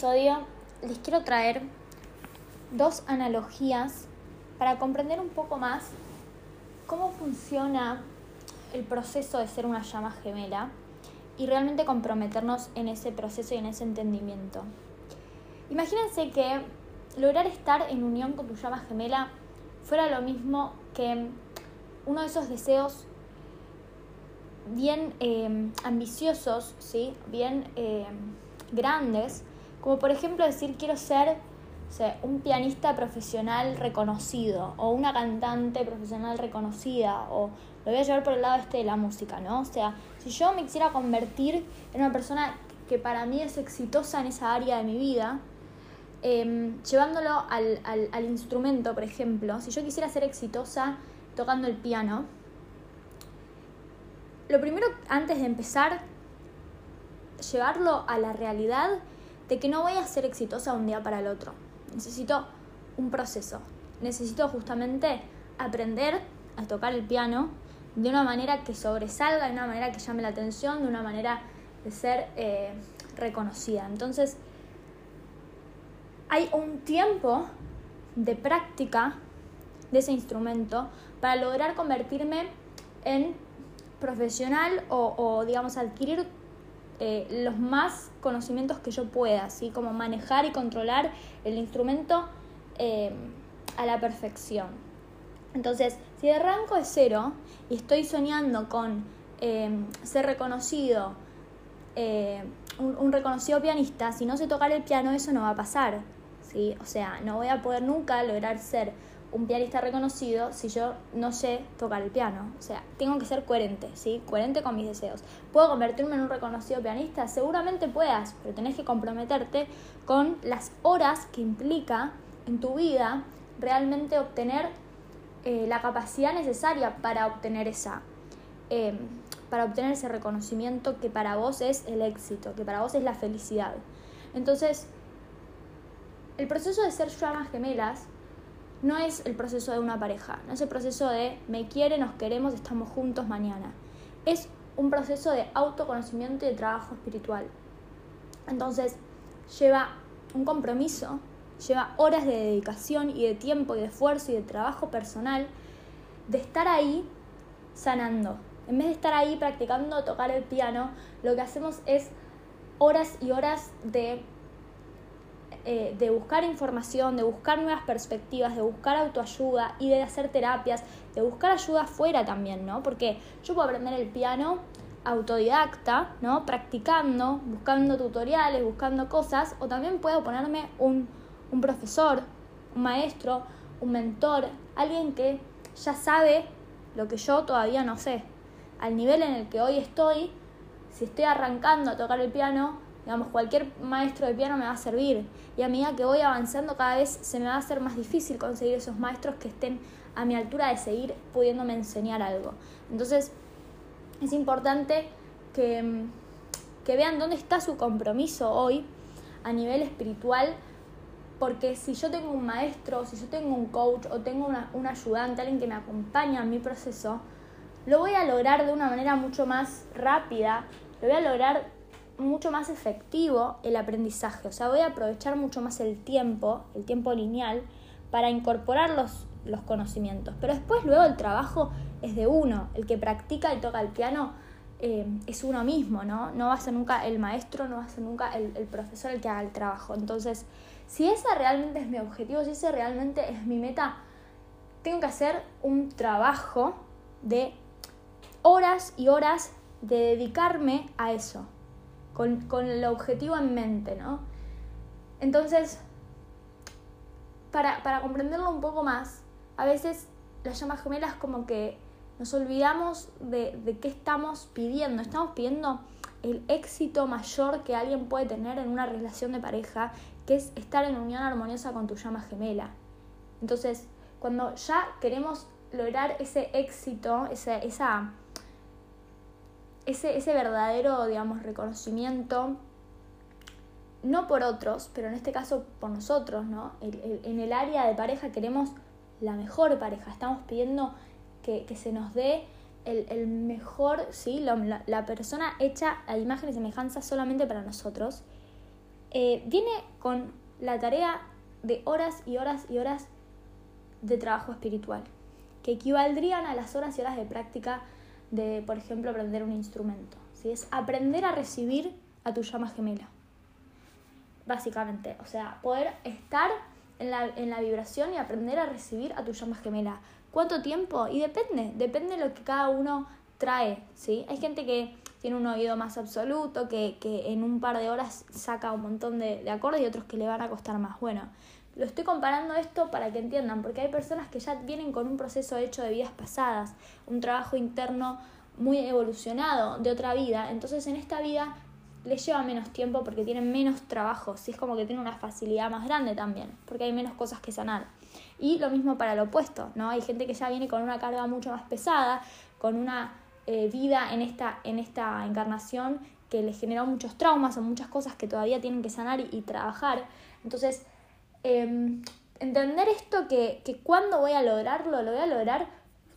episodio les quiero traer dos analogías para comprender un poco más cómo funciona el proceso de ser una llama gemela y realmente comprometernos en ese proceso y en ese entendimiento. Imagínense que lograr estar en unión con tu llama gemela fuera lo mismo que uno de esos deseos bien eh, ambiciosos, ¿sí? bien eh, grandes, como por ejemplo decir quiero ser un pianista profesional reconocido o una cantante profesional reconocida o lo voy a llevar por el lado este de la música, ¿no? O sea, si yo me quisiera convertir en una persona que para mí es exitosa en esa área de mi vida, em, llevándolo al, al instrumento, por ejemplo, si yo quisiera ser exitosa tocando el piano, lo primero antes de empezar, llevarlo a la realidad de que no voy a ser exitosa un día para el otro. Necesito un proceso. Necesito justamente aprender a tocar el piano de una manera que sobresalga, de una manera que llame la atención, de una manera de ser eh, reconocida. Entonces, hay un tiempo de práctica de ese instrumento para lograr convertirme en profesional o, digamos, adquirir eh, los más conocimientos que yo pueda, así como manejar y controlar el instrumento eh, a la perfección. Entonces, si arranco de cero y estoy soñando con eh, ser reconocido, un, un, reconocido pianista, si no sé tocar el piano, eso no va a pasar. ¿sí? O sea, no voy a poder nunca lograr ser un pianista reconocido si yo no sé tocar el piano. O sea, tengo que ser coherente, ¿sí? Coherente con mis deseos. ¿Puedo convertirme en un reconocido pianista? Seguramente puedas, pero tenés que comprometerte con las horas que implica en tu vida realmente obtener eh, la capacidad necesaria para obtener esa. Em, para obtener ese reconocimiento que para vos es el éxito, que para vos es la felicidad. Entonces, el proceso de ser llamas gemelas no es el proceso de una pareja, no es el proceso de me quiere, nos queremos, estamos juntos mañana. Es un proceso de autoconocimiento y de trabajo espiritual. Entonces, lleva un compromiso, lleva horas de dedicación y de tiempo y de esfuerzo y de trabajo personal de estar ahí sanando. En vez de estar ahí practicando tocar el piano, lo que hacemos es horas y horas de eh, de buscar información, de buscar nuevas perspectivas, de buscar autoayuda y de hacer terapias, de buscar ayuda afuera también, ¿no? Porque yo puedo aprender el piano autodidacta, ¿no? Practicando, buscando tutoriales, buscando cosas, o también puedo ponerme un, un profesor, un maestro, un mentor, alguien que ya sabe lo que yo todavía no sé. Al nivel en el que hoy estoy, si estoy arrancando a tocar el piano, Digamos, cualquier maestro de piano me va a servir. Y a medida que voy avanzando cada vez se me va a hacer más difícil conseguir esos maestros que estén a mi altura de seguir pudiéndome enseñar algo. Entonces, es importante que, que vean dónde está su compromiso hoy a nivel espiritual, porque si yo tengo un maestro, si yo tengo un coach o tengo una, un ayudante, alguien que me acompaña en mi proceso, lo voy a lograr de una manera mucho más rápida, lo voy a lograr mucho más efectivo el aprendizaje. O sea, voy a aprovechar mucho más el tiempo, el tiempo lineal, para incorporar los, los conocimientos. Pero después, luego, el trabajo es de uno. El que practica y toca el piano eh, es uno mismo, ¿no? No va a ser nunca el maestro, no va a ser nunca el, el profesor el que haga el trabajo. Entonces, si ese realmente es mi objetivo, si ese realmente es mi meta, tengo que hacer un trabajo de horas y horas de dedicarme a eso con, el objetivo en mente, ¿no? Entonces, para, comprenderlo un poco más, a veces las llamas gemelas como que nos olvidamos de, de qué estamos pidiendo. Estamos pidiendo el éxito mayor que alguien puede tener en una relación de pareja, que es estar en unión armoniosa con tu llama gemela. Entonces, cuando ya queremos lograr ese éxito, esa, esa ese, ese verdadero, digamos, reconocimiento, no por otros, pero en este caso por nosotros, ¿no? en el área de pareja queremos la mejor pareja, estamos pidiendo que, se nos dé el, mejor, ¿sí? La, la, persona hecha a imagen y semejanza solamente para nosotros. eh, viene con la tarea de horas y horas y horas de trabajo espiritual, que equivaldrían a las horas y horas de práctica de, por ejemplo, aprender un instrumento. ¿sí? Es aprender a recibir a tu llama gemela. Básicamente, o sea, poder estar en la, en la vibración y aprender a recibir a tu llama gemela. ¿Cuánto tiempo? Y depende, depende de lo que cada uno trae, ¿sí? Hay gente que tiene un oído más absoluto, que, que en un par de horas saca un montón de, de, acordes y otros que le van a costar más. Bueno, lo estoy comparando esto para que entiendan, porque hay personas que ya vienen con un proceso hecho de vidas pasadas, un trabajo interno muy evolucionado de otra vida, entonces en esta vida les lleva menos tiempo porque tienen menos trabajo, y es como que tienen una facilidad más grande también, porque hay menos cosas que sanar. Y lo mismo para lo opuesto, ¿no? Hay gente que ya viene con una carga mucho más pesada, con una eh, vida en esta, en esta encarnación que le generó muchos traumas o muchas cosas que todavía tienen que sanar y, trabajar. Entonces, em, entender esto que, que cuando voy a lograrlo, lo voy a lograr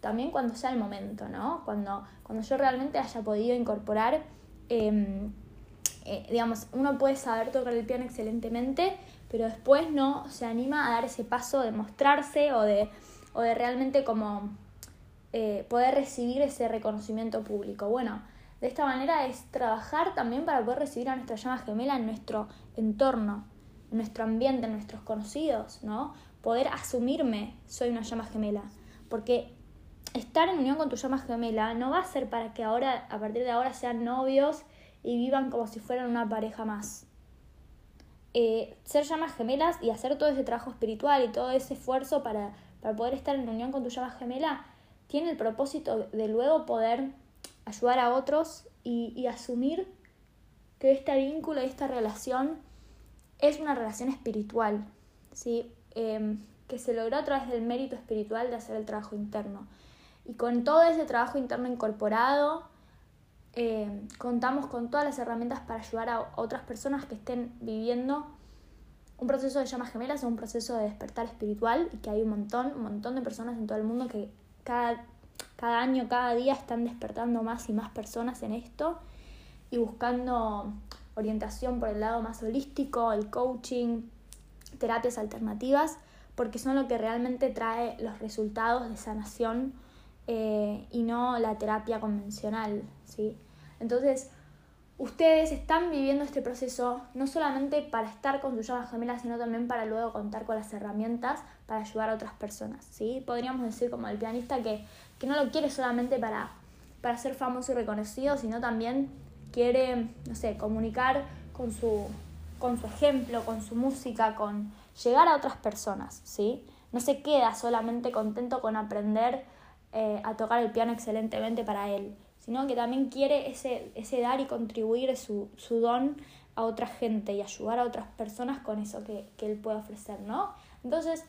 también cuando sea el momento, ¿no? Cuando, cuando yo realmente haya podido incorporar, em, eh, digamos, uno puede saber tocar el piano excelentemente, pero después no se anima a dar ese paso de mostrarse o de, o de realmente como eh, poder recibir ese reconocimiento público. Bueno, de esta manera es trabajar también para poder recibir a nuestra llama gemela en nuestro entorno, en nuestro ambiente, en nuestros conocidos, ¿no? Poder asumirme, soy una llama gemela. Porque estar en unión con tu llama gemela no va a ser para que ahora, a partir de ahora, sean novios y vivan como si fueran una pareja más. Eh, ser llamas gemelas y hacer todo ese trabajo espiritual y todo ese esfuerzo para, para poder estar en unión con tu llama gemela tiene el propósito de luego poder ayudar a otros y, asumir que este vínculo y esta relación es una relación espiritual, ¿sí? Em, que se logró a través del mérito espiritual de hacer el trabajo interno. Y con todo ese trabajo interno incorporado, em, contamos con todas las herramientas para ayudar a otras personas que estén viviendo un proceso de llamas gemelas o un proceso de despertar espiritual y que hay un montón, un montón de personas en todo el mundo que cada, cada año, cada día están despertando más y más personas en esto y buscando orientación por el lado más holístico, el coaching, terapias alternativas, porque son lo que realmente trae los resultados de sanación eh, y no la terapia convencional, ¿sí? Entonces, ustedes están viviendo este proceso no solamente para estar con sus llamas gemelas, sino también para luego contar con las herramientas para ayudar a otras personas. ¿sí? Podríamos decir como el pianista que, que no lo quiere solamente para, para ser famoso y reconocido, sino también quiere, no sé, comunicar con su, con su ejemplo, con su música, con llegar a otras personas. ¿sí? No se queda solamente contento con aprender eh, a tocar el piano excelentemente para él sino que también quiere ese, ese dar y contribuir su, su don a otra gente y ayudar a otras personas con eso que, que él puede ofrecer, ¿no? Entonces,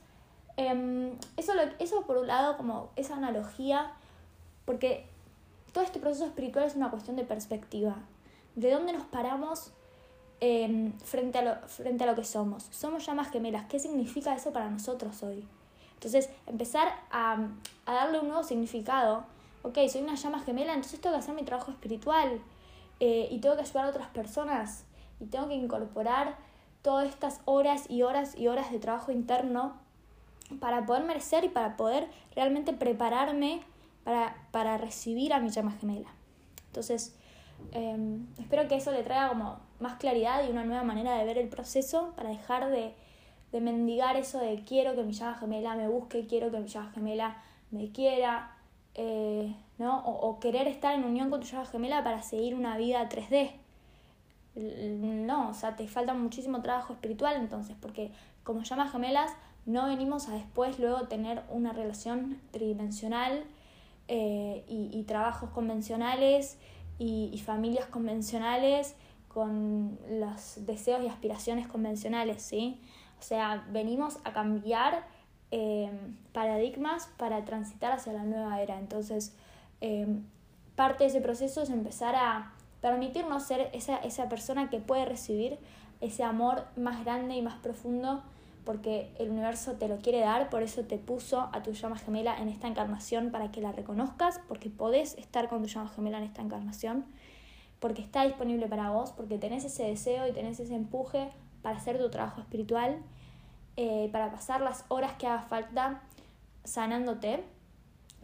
em, eso, lo, eso por un lado, como esa analogía, porque todo este proceso espiritual es una cuestión de perspectiva. ¿De dónde nos paramos em, frente, a lo, frente a lo que somos? Somos llamas gemelas. ¿Qué significa eso para nosotros hoy? Entonces, empezar a, a darle un nuevo significado ok, soy una llama gemela, entonces tengo que hacer mi trabajo espiritual eh, y tengo que ayudar a otras personas y tengo que incorporar todas estas horas y horas y horas de trabajo interno para poder merecer y para poder realmente prepararme para, para recibir a mi llama gemela. Entonces, em, espero que eso le traiga como más claridad y una nueva manera de ver el proceso para dejar de, mendigar eso de quiero que mi llama gemela me busque, quiero que mi llama gemela me quiera, eh, ¿no? O, querer estar en unión con tu llama gemela para seguir una vida 3D. No, o sea, te falta muchísimo trabajo espiritual entonces, porque como llamas gemelas no venimos a después luego tener una relación tridimensional eh, y, trabajos convencionales y, familias convencionales con los deseos y aspiraciones convencionales, ¿sí? O sea, venimos a cambiar Em, paradigmas para transitar hacia la nueva era. Entonces, em, parte de ese proceso es empezar a permitirnos ser esa, esa persona que puede recibir ese amor más grande y más profundo porque el universo te lo quiere dar, por eso te puso a tu llama gemela en esta encarnación para que la reconozcas, porque podés estar con tu llama gemela en esta encarnación, porque está disponible para vos, porque tenés ese deseo y tenés ese empuje para hacer tu trabajo espiritual, eh, para pasar las horas que haga falta sanándote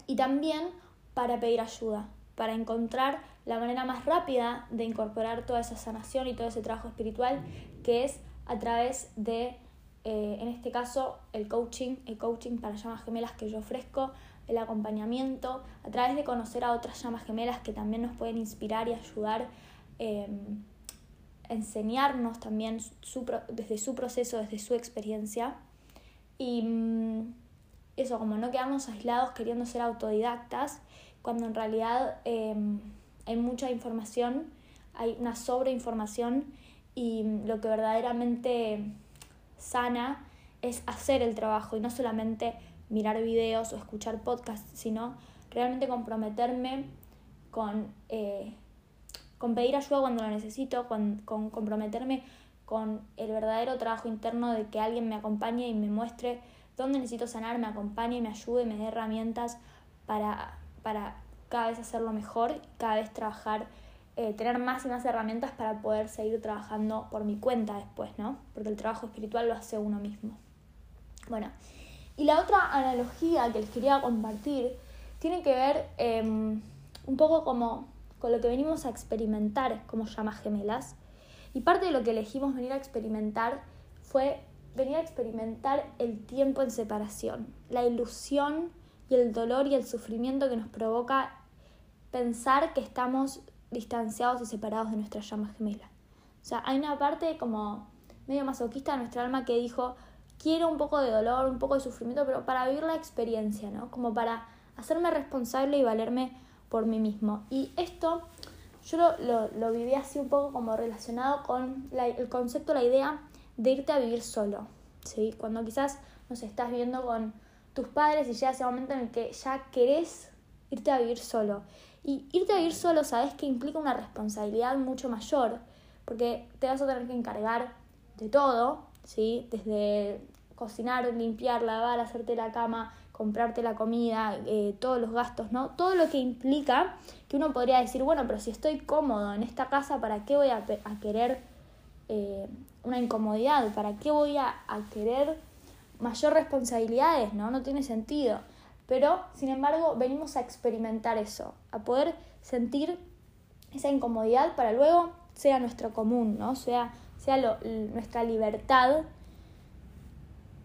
y también para pedir ayuda, para encontrar la manera más rápida de incorporar toda esa sanación y todo ese trabajo espiritual que es a través de, eh, en este caso, el coaching, el coaching para llamas gemelas que yo ofrezco, el acompañamiento, a través de conocer a otras llamas gemelas que también nos pueden inspirar y ayudar, eh, enseñarnos también desde su proceso, desde su experiencia. Y mm, eso, como no quedarnos aislados queriendo ser autodidactas, cuando en realidad em, hay mucha información, hay una sobreinformación y lo que verdaderamente sana es hacer el trabajo y no solamente mirar videos o escuchar podcasts, sino realmente comprometerme con, eh, con pedir ayuda cuando lo necesito, con, con comprometerme con el verdadero trabajo interno de que alguien me acompañe y me muestre dónde necesito sanar, me acompañe, me ayude, me dé herramientas para, para cada vez hacerlo mejor, cada vez trabajar, eh, tener más y más herramientas para poder seguir trabajando por mi cuenta después, ¿no? Porque el trabajo espiritual lo hace uno mismo. Bueno, y la otra analogía que les quería compartir tiene que ver em, un poco como con lo que venimos a experimentar como llamas gemelas. Y parte de lo que elegimos venir a experimentar fue venir a experimentar el tiempo en separación, la ilusión y el dolor y el sufrimiento que nos provoca pensar que estamos distanciados y separados de nuestra llama gemela. O sea, hay una parte como medio masoquista de nuestra alma que dijo, quiero un poco de dolor, un poco de sufrimiento, pero para vivir la experiencia, ¿no? Como para hacerme responsable y valerme por mí mismo. Y esto yo lo, lo, viví así un poco como relacionado con el concepto, la idea de irte a vivir solo. ¿sí? Cuando quizás nos estás viendo con tus padres y llega ese momento en el que ya querés irte a vivir solo. Y irte a vivir solo, sabes que implica una responsabilidad mucho mayor, porque te vas a tener que encargar de todo, ¿sí? Desde cocinar, limpiar, lavar, hacerte la cama, comprarte la comida, eh, todos los gastos, ¿no? Todo lo que implica que uno podría decir, bueno, pero si estoy cómodo en esta casa, ¿para qué voy a, querer eh, una incomodidad? ¿Para qué voy a, a querer mayor responsabilidades? ¿No? No tiene sentido. Pero, sin embargo, venimos a experimentar eso, a poder sentir esa incomodidad para luego sea nuestro común, ¿no? Sea, sea nuestra libertad,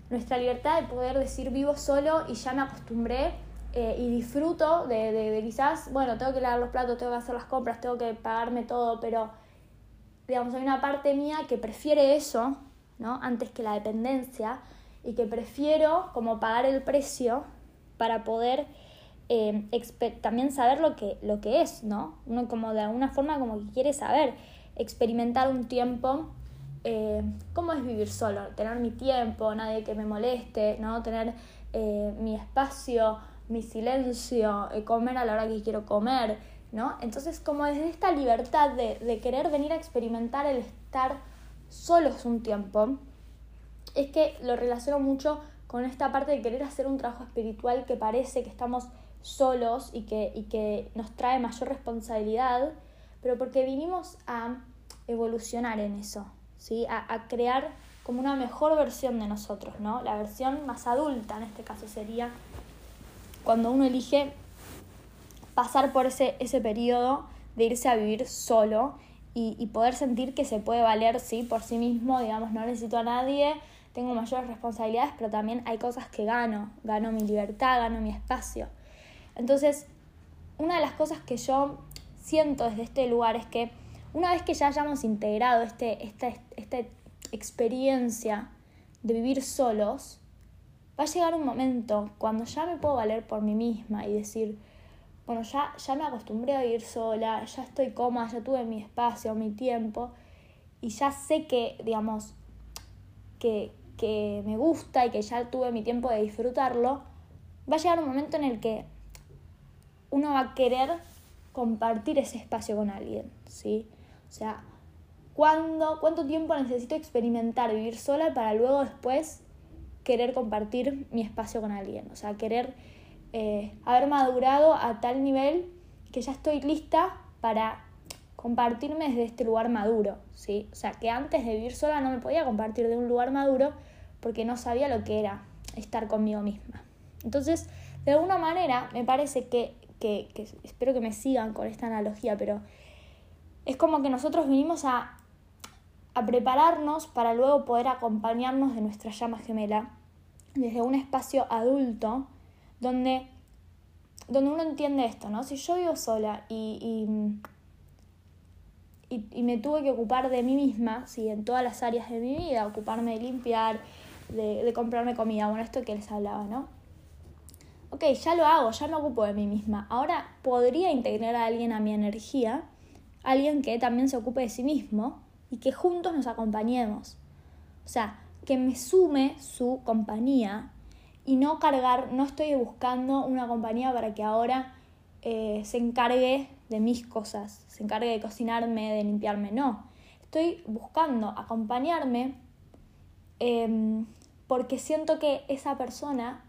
nuestra libertad de poder decir vivo solo y ya me acostumbré eh, y disfruto de, de, quizás, bueno, tengo que lavar los platos, tengo que hacer las compras, tengo que pagarme todo, pero digamos, hay una parte mía que prefiere eso, ¿no? Antes que la dependencia y que prefiero como pagar el precio para poder eh, también saber lo que, lo que es, ¿no? Uno como de alguna forma como que quiere saber, experimentar un tiempo, eh, cómo es vivir solo, tener mi tiempo, nadie que me moleste, ¿no? Tener eh, mi espacio, mi silencio, comer a la hora que quiero comer, ¿no? Entonces como desde esta libertad de, de querer venir a experimentar el estar solos un tiempo, es que lo relaciono mucho con esta parte de querer hacer un trabajo espiritual que parece que estamos solos y que, y que nos trae mayor responsabilidad, pero porque vinimos a evolucionar en eso, ¿sí? A, crear como una mejor versión de nosotros, ¿no? La versión más adulta en este caso sería cuando uno elige pasar por ese, ese periodo de irse a vivir solo y, y poder sentir que se puede valer, sí, por sí mismo, digamos, no necesito a nadie, tengo mayores responsabilidades, pero también hay cosas que gano, gano mi libertad, gano mi espacio. Entonces, una de las cosas que yo siento desde este lugar es que una vez que ya hayamos integrado este, esta, esta experiencia de vivir solos, va a llegar un momento cuando ya me puedo valer por mí misma y decir, bueno, ya, ya me acostumbré a vivir sola, ya estoy cómoda, ya tuve mi espacio, mi tiempo, y ya sé que, digamos, que, que me gusta y que ya tuve mi tiempo de disfrutarlo, va a llegar un momento en el que uno va a querer compartir ese espacio con alguien, ¿sí? O sea, ¿cuándo, ¿cuánto tiempo necesito experimentar vivir sola para luego después querer compartir mi espacio con alguien? O sea, querer eh, haber madurado a tal nivel que ya estoy lista para compartirme desde este lugar maduro, ¿sí? O sea, que antes de vivir sola no me podía compartir de un lugar maduro porque no sabía lo que era estar conmigo misma. Entonces, de alguna manera, me parece que, que, espero que me sigan con esta analogía, pero es como que nosotros vinimos a, a prepararnos para luego poder acompañarnos de nuestra llama gemela desde un espacio adulto donde, donde uno entiende esto, ¿no? Si yo vivo sola y, y, me tuve que ocupar de mí misma, ¿sí? en todas las áreas de mi vida, ocuparme de limpiar, de, de comprarme comida, bueno, esto que les hablaba, ¿no? Ok, ya lo hago, ya me ocupo de mí misma. Ahora podría integrar a alguien a mi energía, alguien que también se ocupe de sí mismo y que juntos nos acompañemos. O sea, que me sume su compañía y no cargar, no estoy buscando una compañía para que ahora eh, se encargue de mis cosas, se encargue de cocinarme, de limpiarme, no. Estoy buscando acompañarme em, porque siento que esa persona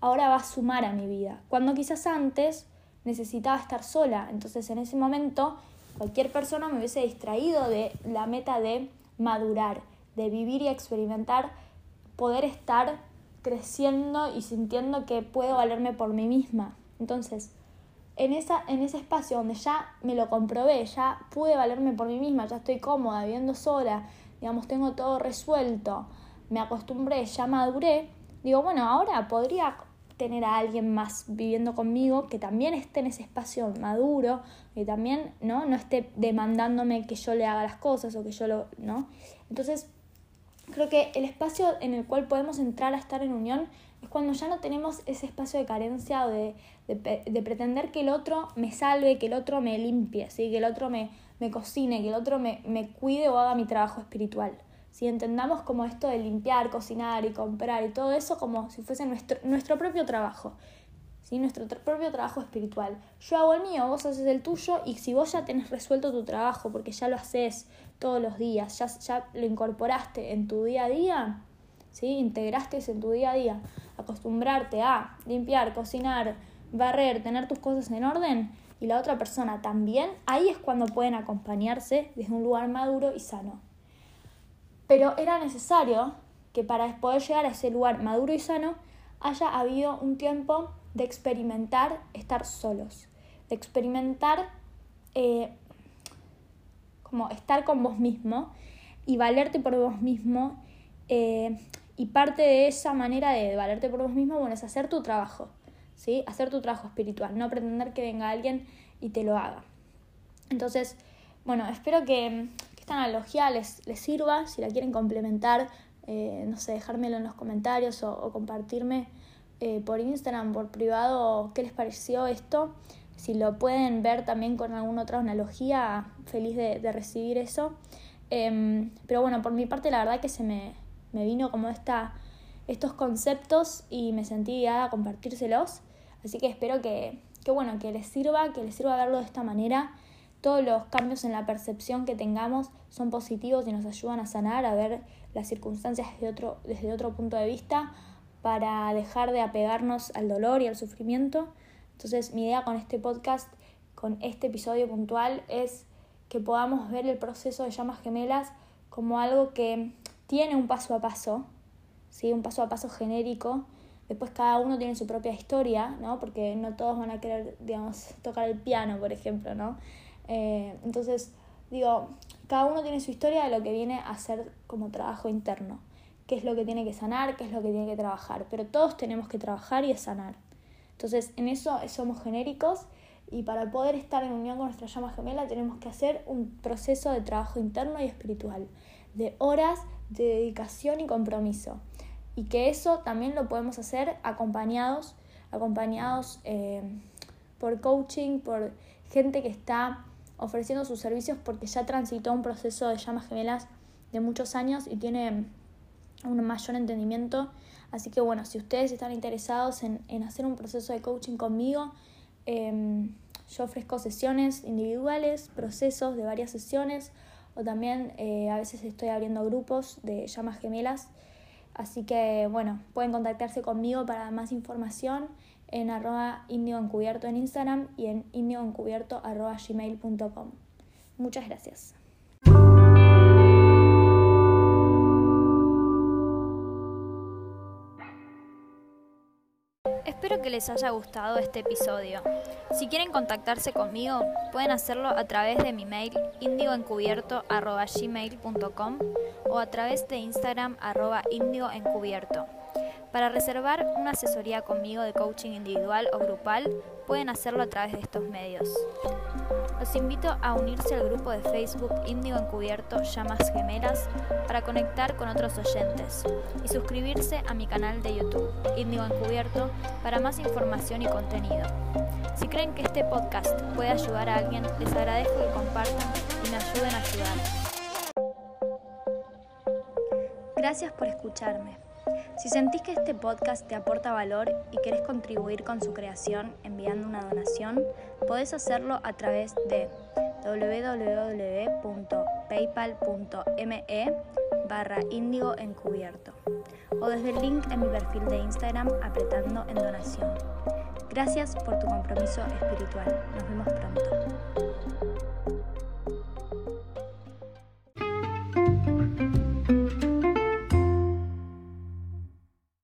ahora va a sumar a mi vida, cuando quizás antes necesitaba estar sola, entonces en ese momento cualquier persona me hubiese distraído de la meta de madurar, de vivir y experimentar, poder estar creciendo y sintiendo que puedo valerme por mí misma. Entonces, en, esa, en ese espacio donde ya me lo comprobé, ya pude valerme por mí misma, ya estoy cómoda, viviendo sola, digamos, tengo todo resuelto, me acostumbré, ya maduré, digo, bueno, ahora podría tener a alguien más viviendo conmigo que también esté en ese espacio maduro, que también ¿no? no esté demandándome que yo le haga las cosas o que yo lo, ¿no? Entonces, creo que el espacio en el cual podemos entrar a estar en unión es cuando ya no tenemos ese espacio de carencia o de, de, pretender que el otro me salve, que el otro me limpie, ¿sí? que el otro me, me cocine, que el otro me, me cuide o haga mi trabajo espiritual. Si entendamos como esto de limpiar, cocinar y comprar y todo eso como si fuese nuestro, nuestro propio trabajo, ¿sí? nuestro propio trabajo espiritual. Yo hago el mío, vos haces el tuyo y si vos ya tenés resuelto tu trabajo porque ya lo haces todos los días, ya, ya lo incorporaste en tu día a día, ¿sí? integraste en tu día a día, acostumbrarte a limpiar, cocinar, barrer, tener tus cosas en orden y la otra persona también, ahí es cuando pueden acompañarse desde un lugar maduro y sano. Pero era necesario que para poder llegar a ese lugar maduro y sano haya habido un tiempo de experimentar estar solos, de experimentar eh, como estar con vos mismo y valerte por vos mismo. Eh, y parte de esa manera de valerte por vos mismo, bueno, es hacer tu trabajo, ¿sí? Hacer tu trabajo espiritual, no pretender que venga alguien y te lo haga. Entonces, bueno, espero que, esta analogía les, les, sirva, si la quieren complementar, eh, no sé, dejármelo en los comentarios o, compartirme eh, por Instagram, por privado, qué les pareció esto. Si lo pueden ver también con alguna otra analogía, feliz de, recibir eso. Em, pero bueno, por mi parte la verdad que se me, me vino como esta, estos conceptos y me sentí guiada a compartírselos. Así que espero que, que, bueno, que les sirva, que les sirva verlo de esta manera todos los cambios en la percepción que tengamos son positivos y nos ayudan a sanar, a ver las circunstancias desde otro, desde otro punto de vista, para dejar de apegarnos al dolor y al sufrimiento. Entonces mi idea con este podcast, con este episodio puntual, es que podamos ver el proceso de llamas gemelas como algo que tiene un paso a paso, ¿sí? un paso a paso genérico. Después cada uno tiene su propia historia, ¿no? porque no todos van a querer, digamos, tocar el piano, por ejemplo, ¿no? Eh, entonces, digo, cada uno tiene su historia de lo que viene a hacer como trabajo interno, qué es lo que tiene que sanar, qué es lo que tiene que trabajar, pero todos tenemos que trabajar y sanar. Entonces, en eso somos genéricos y para poder estar en unión con nuestra llama gemela tenemos que hacer un proceso de trabajo interno y espiritual, de horas de dedicación y compromiso. Y que eso también lo podemos hacer acompañados, acompañados eh, por coaching, por gente que está ofreciendo sus servicios porque ya transitó un proceso de llamas gemelas de muchos años y tiene un mayor entendimiento. Así que bueno, si ustedes están interesados en, hacer un proceso de coaching conmigo, em, yo ofrezco sesiones individuales, procesos de varias sesiones o también eh, a veces estoy abriendo grupos de llamas gemelas. Así que bueno, pueden contactarse conmigo para más información en arroba indio encubierto en Instagram y en indioencubierto arroba gmail.com. Muchas gracias. Que les haya gustado este episodio. Si quieren contactarse conmigo, pueden hacerlo a través de mi mail indioencubierto.gmail.com o a través de Instagram arroba. Para reservar una asesoría conmigo de coaching individual o grupal, pueden hacerlo a través de estos medios. Los invito a unirse al grupo de Facebook Índigo Encubierto Llamas Gemelas para conectar con otros oyentes y suscribirse a mi canal de YouTube Índigo Encubierto para más información y contenido. Si creen que este podcast puede ayudar a alguien, les agradezco que compartan y me ayuden a ayudar. Gracias por escucharme. Si sentís que este podcast te aporta valor y querés contribuir con su creación enviando una donación, podés hacerlo a través de www.paypal.me barra índigo encubierto o desde el link en mi perfil de Instagram apretando en donación. Gracias por tu compromiso espiritual. Nos vemos pronto.